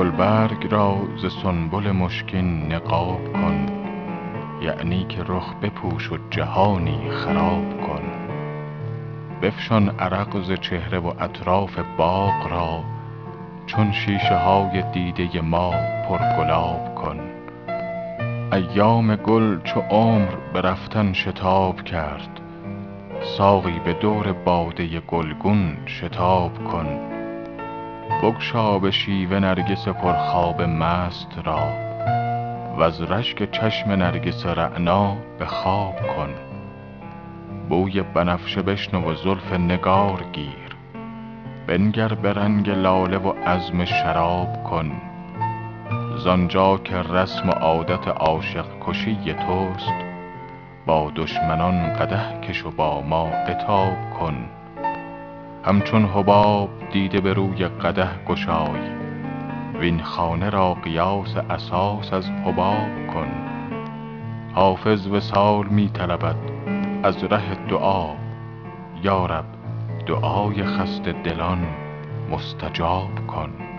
برگ را ز سنبل مشکین نقاب کن یعنی که رخ بپوش و جهانی خراب کن. بفشان عرق ز چهره و اطراف باغ را چون شیشه های دیده ما پرگلاب کن. ایام گل چو عمر به رفتن شتاب کرد ساقی به دور باده گلگون شتاب کن. بگشا به شیوه نرگس پرخواب مست را وز رشک چشم نرگس رعنا به خواب کن بوی بنفشه بشنو و زلف نگار گیر بنگر به رنگ لاله و عزم شراب کن زآنجا که رسم و عادت عاشق کشی توست با دشمنان قدح کش و با ما عتاب کن همچون حباب دیده به روی قدح گشای. وین خانه را قیاس اساس از حباب کن. حافظ وصال می طلبد از ره دعا. یا رب دعای خسته دلان مستجاب کن.